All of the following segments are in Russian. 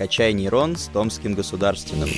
«Качай нейрон» с Томским государственным.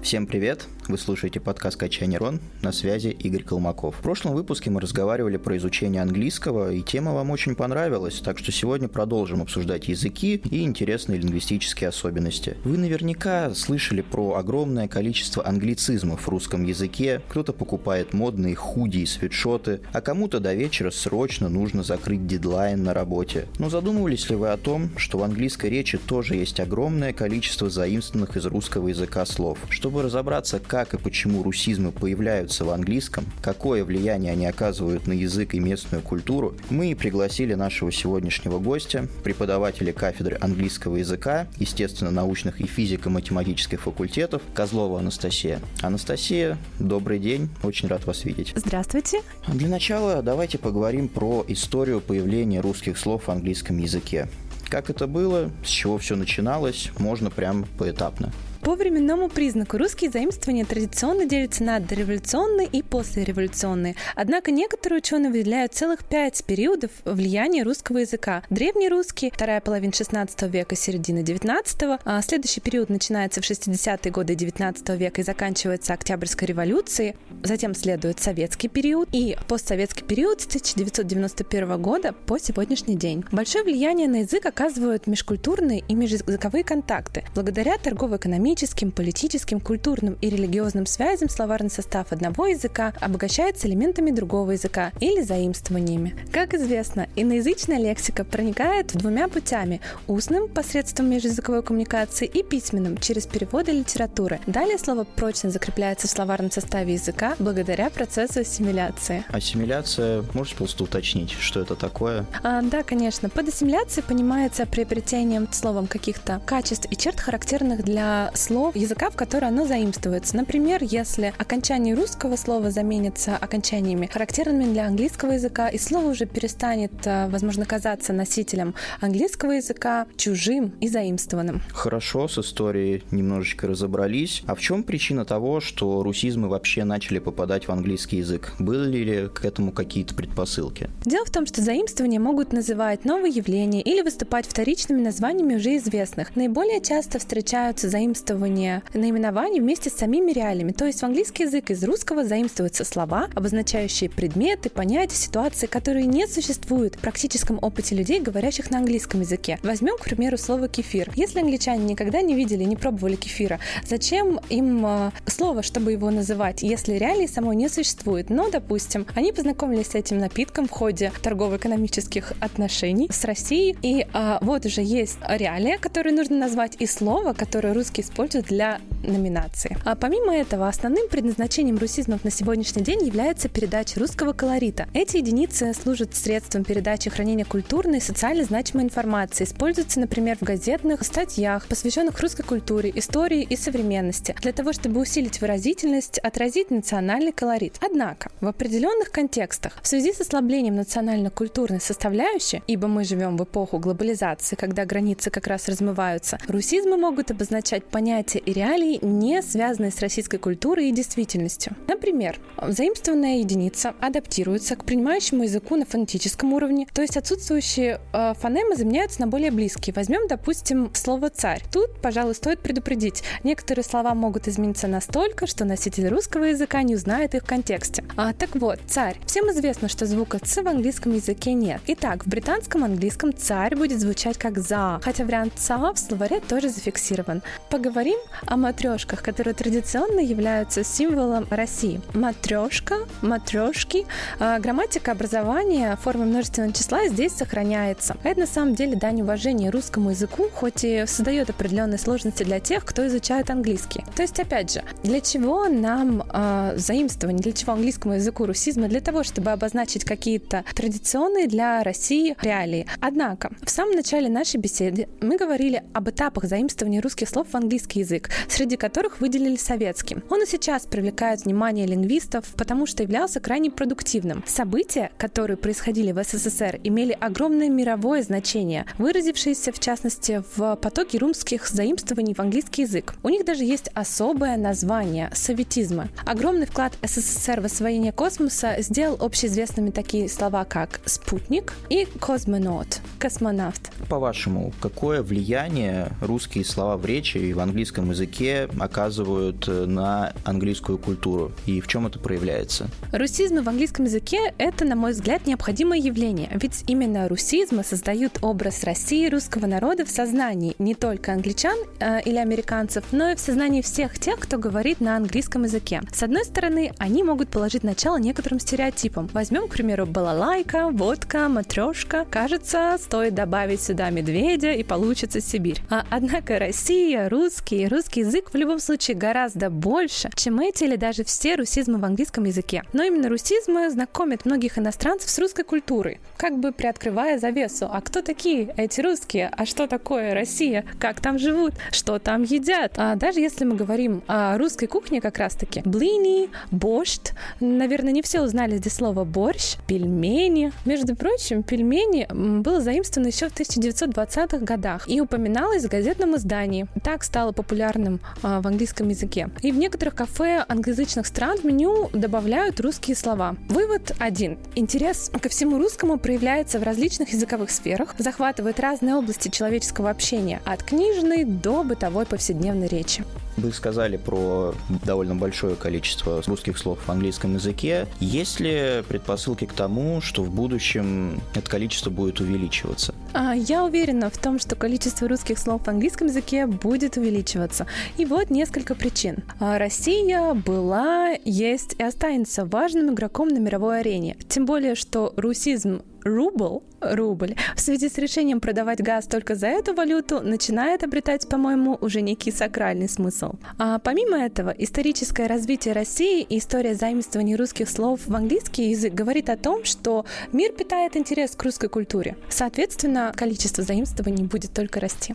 Всем привет! Вы слушаете подкаст «Качай нейрон». На связи Игорь Колмаков. В прошлом выпуске мы разговаривали про изучение английского, и тема вам очень понравилась, так что сегодня продолжим обсуждать языки и интересные лингвистические особенности. Вы наверняка слышали про огромное количество англицизмов в русском языке. Кто-то покупает модные худи и свитшоты, а кому-то до вечера срочно нужно закрыть дедлайн на работе. Но задумывались ли вы о том, что в английской речи тоже есть огромное количество заимствованных из русского языка слов? Чтобы разобраться, как и почему русизмы появляются в английском, какое влияние они оказывают на язык и местную культуру, мы и пригласили нашего сегодняшнего гостя, преподавателя кафедры английского языка, естественно-научных и физико-математических факультетов, Козлова Анастасия. Анастасия, добрый день, очень рад вас видеть. Здравствуйте. Для начала давайте поговорим про историю появления русских слов в английском языке. Как это было, с чего все начиналось, можно прям поэтапно. По временному признаку. Русские заимствования традиционно делятся на дореволюционные и послереволюционные. Однако некоторые ученые выделяют целых пять периодов влияния русского языка. Древний русский, вторая половина 16 века, середина 19 а следующий период начинается в 60-е годы 19 века и заканчивается Октябрьской революцией. Затем следует советский период и постсоветский период с 1991 года по сегодняшний день. Большое влияние на язык оказывают межкультурные и межязыковые контакты. Благодаря торгово-экономическим экономическим, политическим, культурным и религиозным связям словарный состав одного языка обогащается элементами другого языка или заимствованиями. Как известно, иноязычная лексика проникает двумя путями – устным посредством межязыковой коммуникации и письменным через переводы литературы. Далее слово прочно закрепляется в словарном составе языка благодаря процессу ассимиляции. Ассимиляция, можете просто уточнить, что это такое? А, да, конечно. Под ассимиляцией понимается приобретением словом каких-то качеств и черт, характерных для слов языка, в который оно заимствуется. Например, если окончание русского слова заменится окончаниями, характерными для английского языка, и слово уже перестанет, э, возможно, казаться носителем английского языка чужим и заимствованным. Хорошо, с историей немножечко разобрались. А в чем причина того, что русизмы вообще начали попадать в английский язык? Были ли к этому какие-то предпосылки? Дело в том, что заимствования могут называть новые явления или выступать вторичными названиями уже известных. Наиболее часто встречаются заимствования наименований вместе с самими реалиями. То есть в английский язык из русского заимствуются слова, обозначающие предметы, понятия, ситуации, которые не существуют в практическом опыте людей, говорящих на английском языке. Возьмем, к примеру, слово кефир. Если англичане никогда не видели, не пробовали кефира, зачем им э, слово, чтобы его называть, если реалий самой не существует? Но, допустим, они познакомились с этим напитком в ходе торгово-экономических отношений с Россией, и э, вот уже есть реалия, которую нужно назвать, и слово, которое использует используют для номинации. А помимо этого, основным предназначением русизмов на сегодняшний день является передача русского колорита. Эти единицы служат средством передачи и хранения культурной и социально значимой информации. Используются, например, в газетных статьях, посвященных русской культуре, истории и современности, для того, чтобы усилить выразительность, отразить национальный колорит. Однако, в определенных контекстах, в связи с ослаблением национально-культурной составляющей, ибо мы живем в эпоху глобализации, когда границы как раз размываются, русизмы могут обозначать понятия и реалии, не связанные с российской культурой и действительностью. Например, заимствованная единица адаптируется к принимающему языку на фонетическом уровне, то есть отсутствующие э, фонемы заменяются на более близкие. Возьмем, допустим, слово «царь». Тут, пожалуй, стоит предупредить, некоторые слова могут измениться настолько, что носитель русского языка не узнает их в контексте. А, так вот, «царь». Всем известно, что звука «ц» в английском языке нет. Итак, в британском английском «царь» будет звучать как «за», хотя вариант «ца» в словаре тоже зафиксирован. Поговорим о матрешках, которые традиционно являются символом России. Матрешка, матрешки, э, грамматика образования формы множественного числа здесь сохраняется. Это на самом деле дань уважения русскому языку, хоть и создает определенные сложности для тех, кто изучает английский. То есть, опять же, для чего нам э, заимствование, для чего английскому языку русизма? Для того, чтобы обозначить какие-то традиционные для России реалии. Однако, в самом начале нашей беседы мы говорили об этапах заимствования русских слов в английский язык. Среди среди которых выделили советский. Он и сейчас привлекает внимание лингвистов, потому что являлся крайне продуктивным. События, которые происходили в СССР, имели огромное мировое значение, выразившееся в частности в потоке румских заимствований в английский язык. У них даже есть особое название – советизмы. Огромный вклад СССР в освоение космоса сделал общеизвестными такие слова, как «спутник» и «космонавт» – «космонавт». По-вашему, какое влияние русские слова в речи и в английском языке оказывают э, на английскую культуру? И в чем это проявляется? Русизмы в английском языке – это, на мой взгляд, необходимое явление, ведь именно русизмы создают образ России, русского народа в сознании не только англичан э, или американцев, но и в сознании всех тех, кто говорит на английском языке. С одной стороны, они могут положить начало некоторым стереотипам. Возьмем, к примеру, балалайка, водка, матрешка. Кажется, стоит добавить сюда медведя и получится Сибирь. А, однако Россия, русский, русский язык в любом случае гораздо больше, чем эти или даже все русизмы в английском языке. Но именно русизмы знакомят многих иностранцев с русской культурой, как бы приоткрывая завесу. А кто такие эти русские? А что такое Россия? Как там живут? Что там едят? А даже если мы говорим о русской кухне как раз-таки, блини, борщ, наверное, не все узнали здесь слово борщ, пельмени. Между прочим, пельмени было заимствовано еще в 1920-х годах и упоминалось в газетном издании. Так стало популярным в английском языке. И в некоторых кафе англоязычных стран в меню добавляют русские слова. Вывод один. Интерес ко всему русскому проявляется в различных языковых сферах, захватывает разные области человеческого общения, от книжной до бытовой повседневной речи. Вы сказали про довольно большое количество русских слов в английском языке. Есть ли предпосылки к тому, что в будущем это количество будет увеличиваться? А, я уверена в том, что количество русских слов в английском языке будет увеличиваться. И вот несколько причин. А, Россия была, есть и останется важным игроком на мировой арене. Тем более, что русизм рубль, рубль, в связи с решением продавать газ только за эту валюту, начинает обретать, по-моему, уже некий сакральный смысл. А помимо этого, историческое развитие России и история заимствований русских слов в английский язык говорит о том, что мир питает интерес к русской культуре. Соответственно, количество заимствований будет только расти.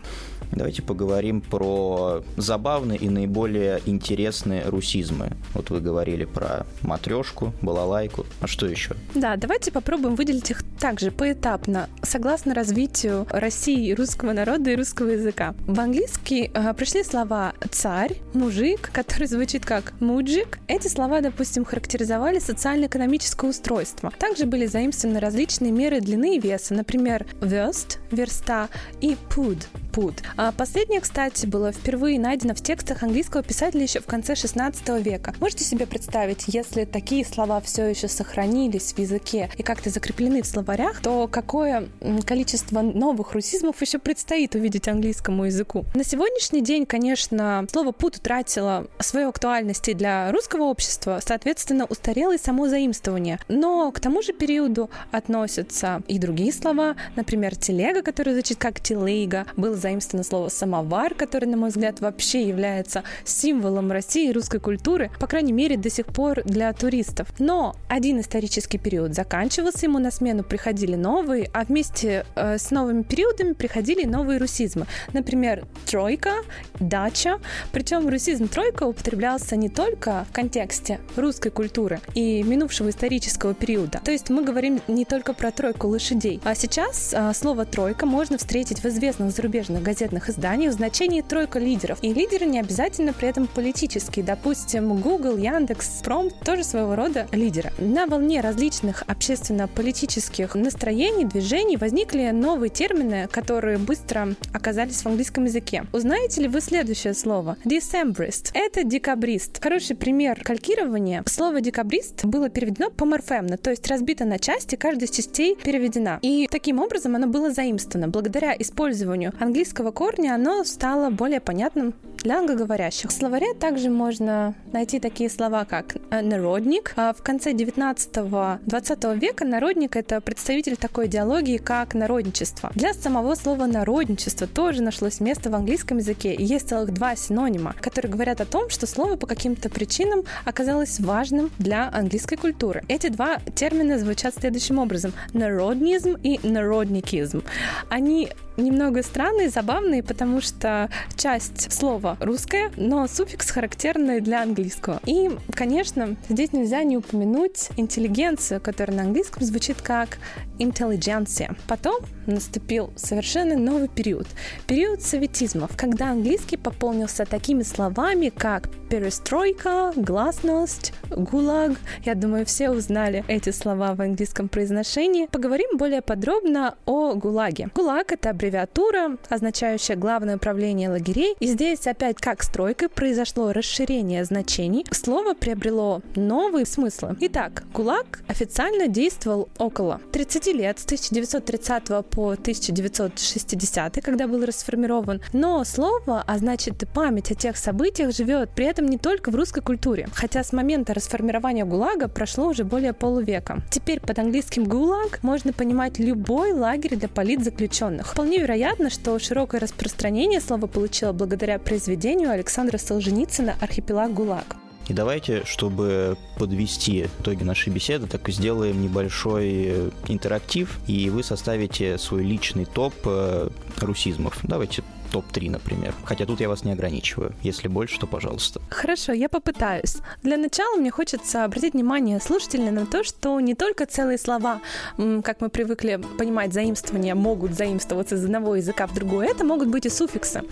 Давайте поговорим про забавные и наиболее интересные русизмы. Вот вы говорили про матрешку, балалайку. А что еще? Да, давайте попробуем выделить их также поэтапно, согласно развитию России, русского народа и русского языка. В английский э, пришли слова «царь», «мужик», который звучит как «муджик». Эти слова, допустим, характеризовали социально-экономическое устройство. Также были заимствованы различные меры длины и веса, например, «верст», «верста» и «пуд», пут. А последнее, кстати, было впервые найдено в текстах английского писателя еще в конце 16 века. Можете себе представить, если такие слова все еще сохранились в языке и как-то закреплены в словарях, то какое количество новых русизмов еще предстоит увидеть английскому языку. На сегодняшний день, конечно, слово пут утратило свою актуальность и для русского общества, соответственно, устарело и само заимствование. Но к тому же периоду относятся и другие слова, например, телега, который звучит как телейга, был заимствовано слово «самовар», который, на мой взгляд, вообще является символом России и русской культуры, по крайней мере, до сих пор для туристов. Но один исторический период заканчивался, ему на смену приходили новые, а вместе э, с новыми периодами приходили новые русизмы. Например, тройка, дача. Причем русизм тройка употреблялся не только в контексте русской культуры и минувшего исторического периода. То есть мы говорим не только про тройку лошадей. А сейчас э, слово тройка можно встретить в известных зарубежных зарубежных газетных изданиях в значении тройка лидеров. И лидеры не обязательно при этом политические. Допустим, Google, Яндекс, Пром тоже своего рода лидеры. На волне различных общественно-политических настроений, движений возникли новые термины, которые быстро оказались в английском языке. Узнаете ли вы следующее слово? Decembrist. Это декабрист. Хороший пример калькирования. Слово декабрист было переведено поморфемно, то есть разбито на части, каждая из частей переведена. И таким образом оно было заимствовано. Благодаря использованию английского английского корня оно стало более понятным для англоговорящих. В словаре также можно найти такие слова, как э, народник. А в конце 19-20 века народник — это представитель такой идеологии, как народничество. Для самого слова народничество тоже нашлось место в английском языке, и есть целых два синонима, которые говорят о том, что слово по каким-то причинам оказалось важным для английской культуры. Эти два термина звучат следующим образом — народнизм и народникизм. Они немного странные, забавные, потому что часть слова слово русское, но суффикс характерный для английского. И, конечно, здесь нельзя не упомянуть интеллигенцию, которая на английском звучит как интеллигенция. Потом наступил совершенно новый период. Период советизмов, когда английский пополнился такими словами, как перестройка, гласность, гулаг. Я думаю, все узнали эти слова в английском произношении. Поговорим более подробно о ГУЛАГе. ГУЛАГ — это аббревиатура, означающая главное управление лагерей. И здесь опять как стройкой произошло расширение значений. Слово приобрело новые смыслы. Итак, ГУЛАГ официально действовал около 30 лет, с 1930 по 1960, когда был расформирован. Но слово, а значит и память о тех событиях живет при этом не только в русской культуре. Хотя с момента расформирования ГУЛАГа прошло уже более полувека. Теперь под английским ГУЛАГ можно понимать любой лагерь для политзаключенных. Вполне вероятно, что широкое распространение слова получило благодаря произведению Александра Солженицына «Архипелаг ГУЛАГ». И давайте, чтобы подвести итоги нашей беседы, так и сделаем небольшой интерактив, и вы составите свой личный топ э, русизмов. Давайте топ-3, например. Хотя тут я вас не ограничиваю. Если больше, то пожалуйста. Хорошо, я попытаюсь. Для начала мне хочется обратить внимание слушателей на то, что не только целые слова, как мы привыкли понимать, заимствования могут заимствоваться из одного языка в другой, это могут быть и суффиксы.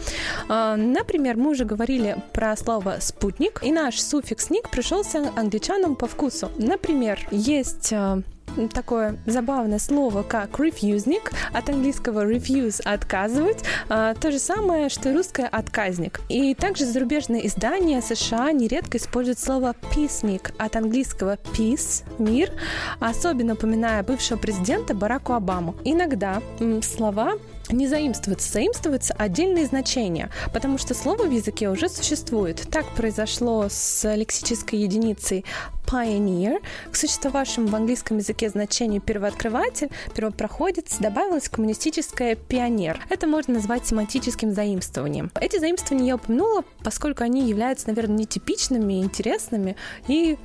А, например, мы уже говорили про слово «спутник», и наш суффикс «ник» пришелся англичанам по вкусу. Например, есть а, такое забавное слово, как refusник, от английского refuse – отказывать, а, то же самое, что и русское «отказник». И также зарубежные издания США нередко используют слово peacenik, от английского peace – мир, особенно упоминая бывшего президента Бараку Обаму. Иногда слова не заимствуется, заимствуются отдельные значения, потому что слово в языке уже существует. Так произошло с лексической единицей pioneer. К существовавшему в английском языке значению первооткрыватель, первопроходец добавилось коммунистическое пионер. Это можно назвать семантическим заимствованием. Эти заимствования я упомянула, поскольку они являются, наверное, нетипичными, интересными и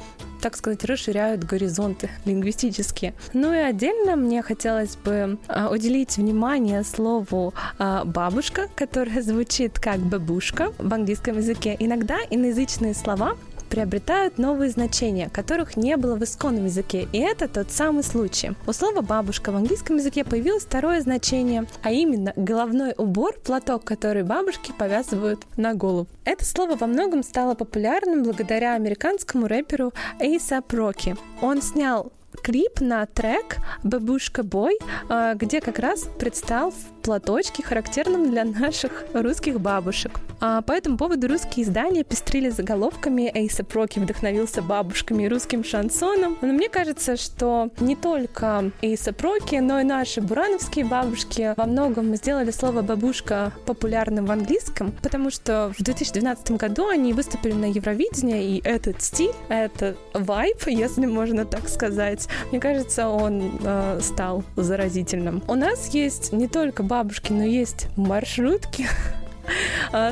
так сказать, расширяют горизонты лингвистические. Ну и отдельно мне хотелось бы а, уделить внимание слову а, бабушка, которое звучит как бабушка в английском языке. Иногда иноязычные слова приобретают новые значения, которых не было в исконном языке, и это тот самый случай. У слова «бабушка» в английском языке появилось второе значение, а именно головной убор, платок, который бабушки повязывают на голову. Это слово во многом стало популярным благодаря американскому рэперу Эйса Роки. Он снял клип на трек «Бабушка Бой», а, где как раз предстал в платочке, характерном для наших русских бабушек. А по этому поводу русские издания пестрили заголовками «Эйса Проки вдохновился бабушками и русским шансоном». Но мне кажется, что не только Эйса Проки, но и наши бурановские бабушки во многом сделали слово «бабушка» популярным в английском, потому что в 2012 году они выступили на Евровидении, и этот стиль, этот вайб, если можно так сказать, мне кажется, он э, стал заразительным. У нас есть не только бабушки, но есть маршрутки,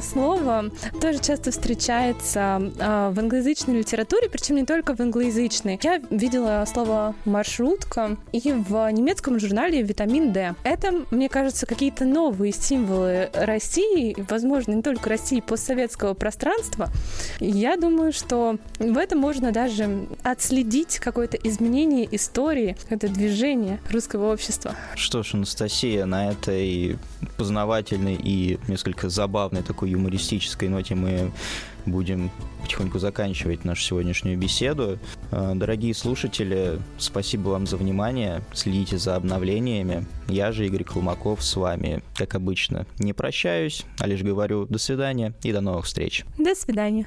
слово тоже часто встречается а, в англоязычной литературе, причем не только в англоязычной. Я видела слово маршрутка и в немецком журнале «Витамин D». Это, мне кажется, какие-то новые символы России, возможно, не только России, постсоветского пространства. Я думаю, что в этом можно даже отследить какое-то изменение истории, это движение русского общества. Что ж, Анастасия, на этой познавательной и несколько забавной такой юмористической ноте мы будем потихоньку заканчивать нашу сегодняшнюю беседу. Э, дорогие слушатели, спасибо вам за внимание. Следите за обновлениями. Я же Игорь Колмаков с вами, как обычно, не прощаюсь, а лишь говорю до свидания и до новых встреч. До свидания.